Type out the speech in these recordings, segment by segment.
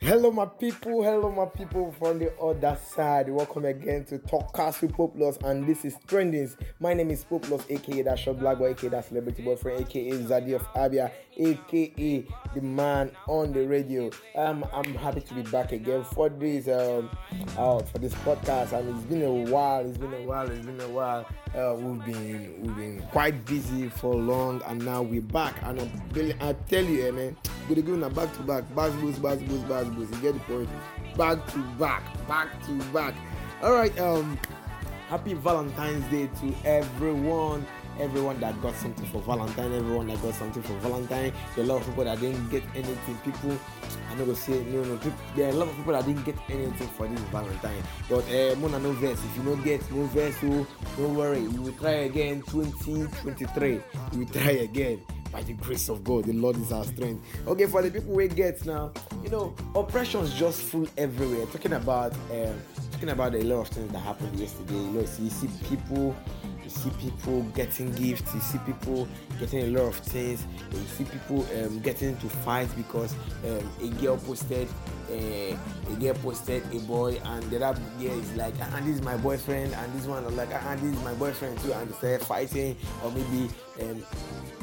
Hello, my people. Hello, my people from the other side. Welcome again to Talkcast with Populous, and this is Trendings. My name is Populous, aka that short black boy, aka that celebrity boyfriend, aka Zadi of Abia, aka the man on the radio. Um, I'm happy to be back again for this um, uh, for this podcast, and it's been a while. It's been a while. It's been a while. Uh, we've been we've been quite busy for long, and now we're back. And I'm, I tell you, eh, man go dey give una back to back back boost back boost back boost you get the point. Back to back back to back. All right um happy valentine's day to everyone everyone that got something for valentine everyone that got something for valentine. There are a lot of people that didn't get anything people i no go say no no people, there are a lot of people that didn't get anything for this valentine. But uh, mona no vex if you no get no vex o no worry. You will try again 2023 you will try again by the grace of God, the Lord is our strength. Okay, for the people we get now, you know, oppressions just full everywhere. Talking about um, talking about a lot of things that happened yesterday. You know, so you see people, you see people getting gifts, you see people getting a lot of things, you see people um, getting into fights because um, a girl posted uh, a girl posted a boy and the other girl is like ah, and this is my boyfriend and this one like ah, and this is my boyfriend too and they start fighting or maybe um,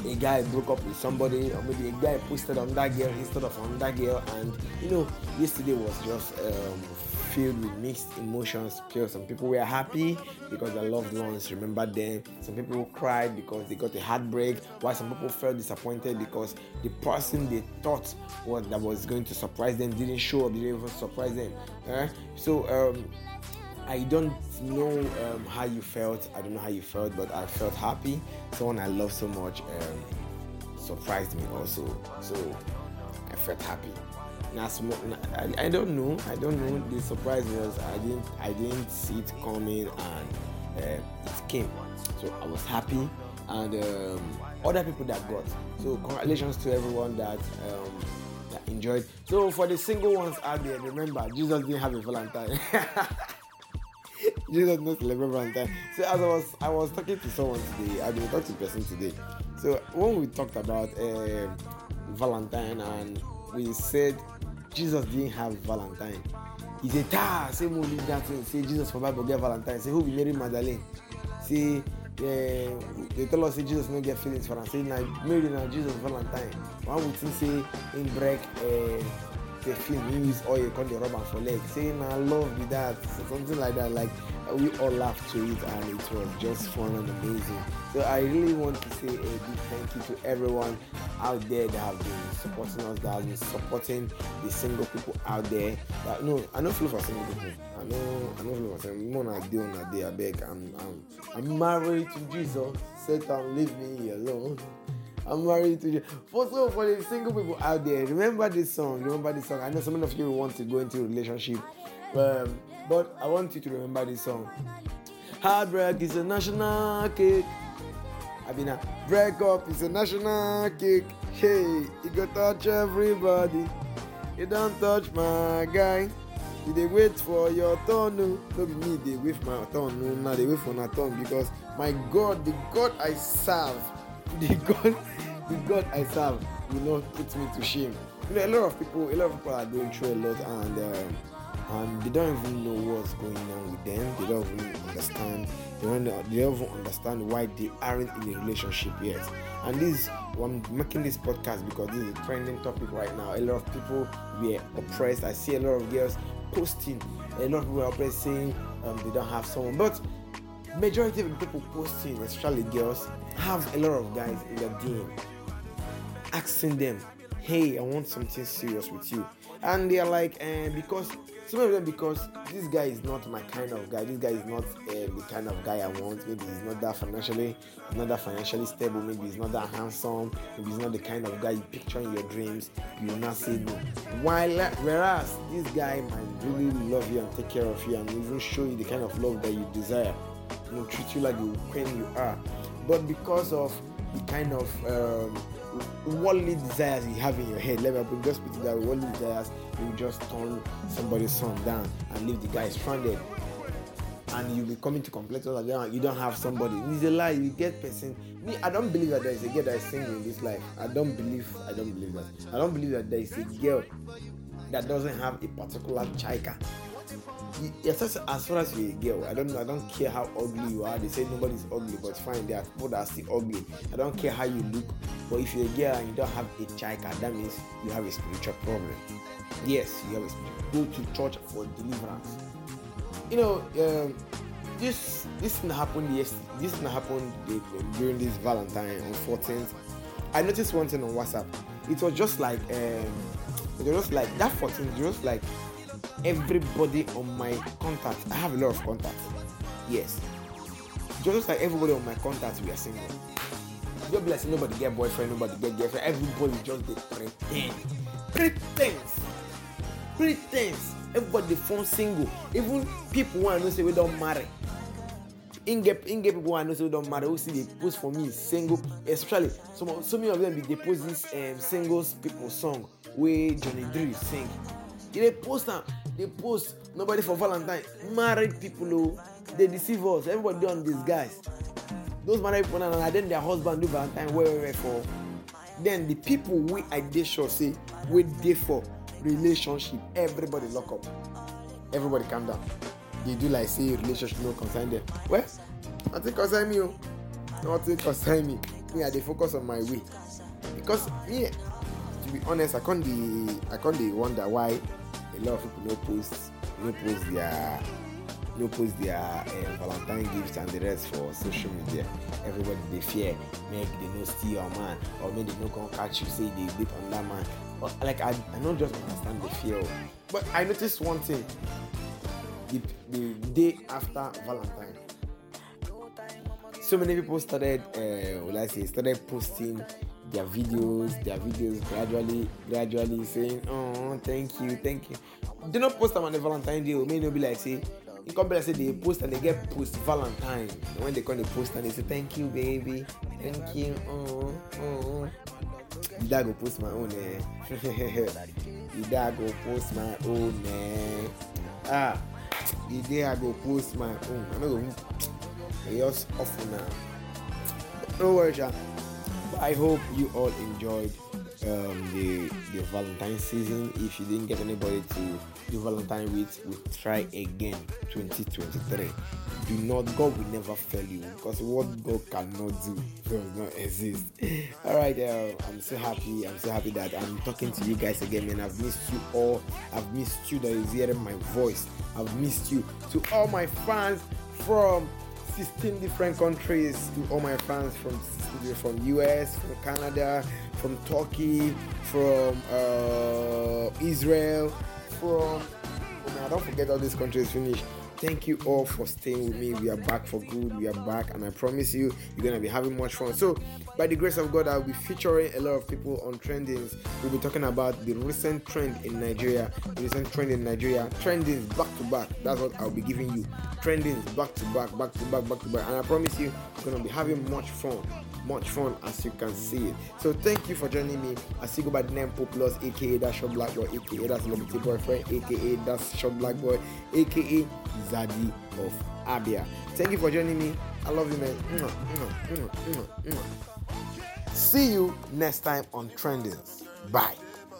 a guy broke up with somebody or maybe a guy posted on that girl instead of on that girl and you know yesterday was just um, filled with mixed emotions Because some people were happy because their loved ones remembered them. Some people cried because they got a heartbreak while some people felt disappointed because the person they thought was that was going to surprise them didn't show up didn't even surprise them uh, so um, I don't know um, how you felt. I don't know how you felt, but I felt happy. Someone I love so much um, surprised me also. So I felt happy. I, don't know. I don't know. The surprise was I didn't I didn't see it coming, and uh, it came. So I was happy, and um, other people that got. So congratulations to everyone that. Um, that enjoyed. So for the single ones out there, remember Jesus didn't have a Valentine. Jesus knows celebrate Valentine. So as I was I was talking to someone today, I've been talking to a person today. So when we talked about uh, Valentine and we said Jesus didn't have Valentine. He said, "Ah, say more that. Say Jesus for Bible get Valentine. Say who be Mary Magdalene? Say uh, they tell us say Jesus no get feelings for am. Say na Mary na Jesus Valentine. One would think say in break." Uh, perfume he use oil come dey rub am for leg say na love be that something like that like we all laughed to it and it was just fun and amazing. So I really want to say a big thank you to everyone out there that have been supporting us, that have been supporting the single people out there. That no, I don't feel for single people. I know I don't feel for single people. Do on a day, I beg. I'm I'm I'm married to Jesus. Satan, leave me alone. I'm married to you. For so for the single people out there, remember this song. Remember this song. I know some of you want to go into a relationship. Um, but I want you to remember this song. Heartbreak is a national cake. Uh, break up is a national cake. Hey, you go touch everybody. You don't touch my guy. You dey wait for your turn. No, no be me dey wait for my turn. No, now they wait for my turn because my God, the God I serve, the God, the God I serve, will not put me to shame. You know, a lot of people, a lot of people are going through a lot, and. Um, and they don't even know what's going on with them. They don't even understand. They don't, they don't even understand why they aren't in a relationship yet. And this, I'm making this podcast because this is a trending topic right now. A lot of people were oppressed. I see a lot of girls posting. A lot of people are oppressed saying um, they don't have someone, but majority of the people posting, especially girls, have a lot of guys in their DM asking them, "Hey, I want something serious with you," and they are like, eh, "Because some of them because this guy is not my kind of guy. This guy is not uh, the kind of guy I want. Maybe he's not that financially, not that financially stable. Maybe he's not that handsome. Maybe he's not the kind of guy you picture in your dreams. You will not say no. While whereas this guy might really love you and take care of you and even show you the kind of love that you desire. You know, treat you like the queen you are. But because of kind of um, worldly desires you have in your head. Let me just put it that worldly desires, you just turn somebody's son down and leave the guy stranded. And you'll be coming to complain that you don't have somebody. It's a lie. You get person. Me, I don't believe that there is a girl that is single in this life. I don't believe. I don't believe that. I don't believe that there is a girl that doesn't have a particular chaika. Yes, as, far as you're a girl, I don't. I don't care how ugly you are. They say nobody's ugly, but fine, there are people that are still ugly. I don't care how you look, but if you're a girl and you don't have a chaika, that means you have a spiritual problem. Yes, you have a spiritual. Go to church for deliverance. You know, um, this this thing happened yesterday. This thing happened during this Valentine on 14th. I noticed one thing on WhatsApp. It was just like um, it was just like that 14th. Just like everybody on my contacts. I have a lot of contacts. Yes. Just like everybody on my contacts, we are single. Just be like nobody get boyfriend, nobody get girlfriend. Everybody just they pretend. Pretense. Pretense. Everybody phone single. Even people want to say we don't marry. In get in get people want to say don't marry. Who see they post for me single, especially some so many of them they post this um, singles people song where Johnny Drew sing. They post them they post nobody for valentine. Married people oh. They deceive us. Everybody don disguise. Those married people na na then their husband do valentine well well well for? Then the people wey i dey sure say wey dey for relationship. Everybody lock up. Everybody calm down. Dey do like say relationship no concern them. Well nothing concern me o oh. nothing concern me. Me i dey focus on my way. Because me to be honest i con dey i con dey wonder why lot of people no post no post their no post their uh, valentine gifts and the rest for social media. Everybody dey fear make they no steal your man or make they no come catch you say you dey date another man. But like i i no just understand the fear. But i notice one thing. The day after valentine so many people started uh, say started posting their videos their videos gradually gradually saying oh thank you thank you. They no post am on the valentine day o may no be like say be like say they post and they get post valentine. When they come dey post and they say thank you baby thank you oh oh. Dad go post my own eh? Dad go post my own eh? Ah the day i go post my own. I no go i just off una no sha but i hope you all enjoyed um, the the Valentine season. If you didn't get anybody to do Valentine with, we'll try again 2023. Do not, God will never fail you because what God cannot do does not exist. All right, uh, I'm so happy. I'm so happy that I'm talking to you guys again, man. I've missed you all. I've missed you that is hearing my voice. I've missed you. To all my fans from 16 different countries to all my fans from from US, from Canada, from Turkey, from uh, Israel, from oh I don't forget all these countries finished. Thank you all for staying with me. We are back for good. We are back, and I promise you, you're gonna be having much fun. So, by the grace of God, I'll be featuring a lot of people on trendings. We'll be talking about the recent trend in Nigeria, the recent trend in Nigeria, trendings back to back. That's what I'll be giving you. Trendings back to back, back to back, back to back, and I promise you, you're gonna be having much fun much fun as you can see it. So thank you for joining me. I see go by the name Populous, aka that's Short Black Boy, aka that's Celebrity Boyfriend, aka that's Short Black Boy, aka Zadi of Abia. Thank you for joining me. I love you, man. See you next time on Trendings. Bye.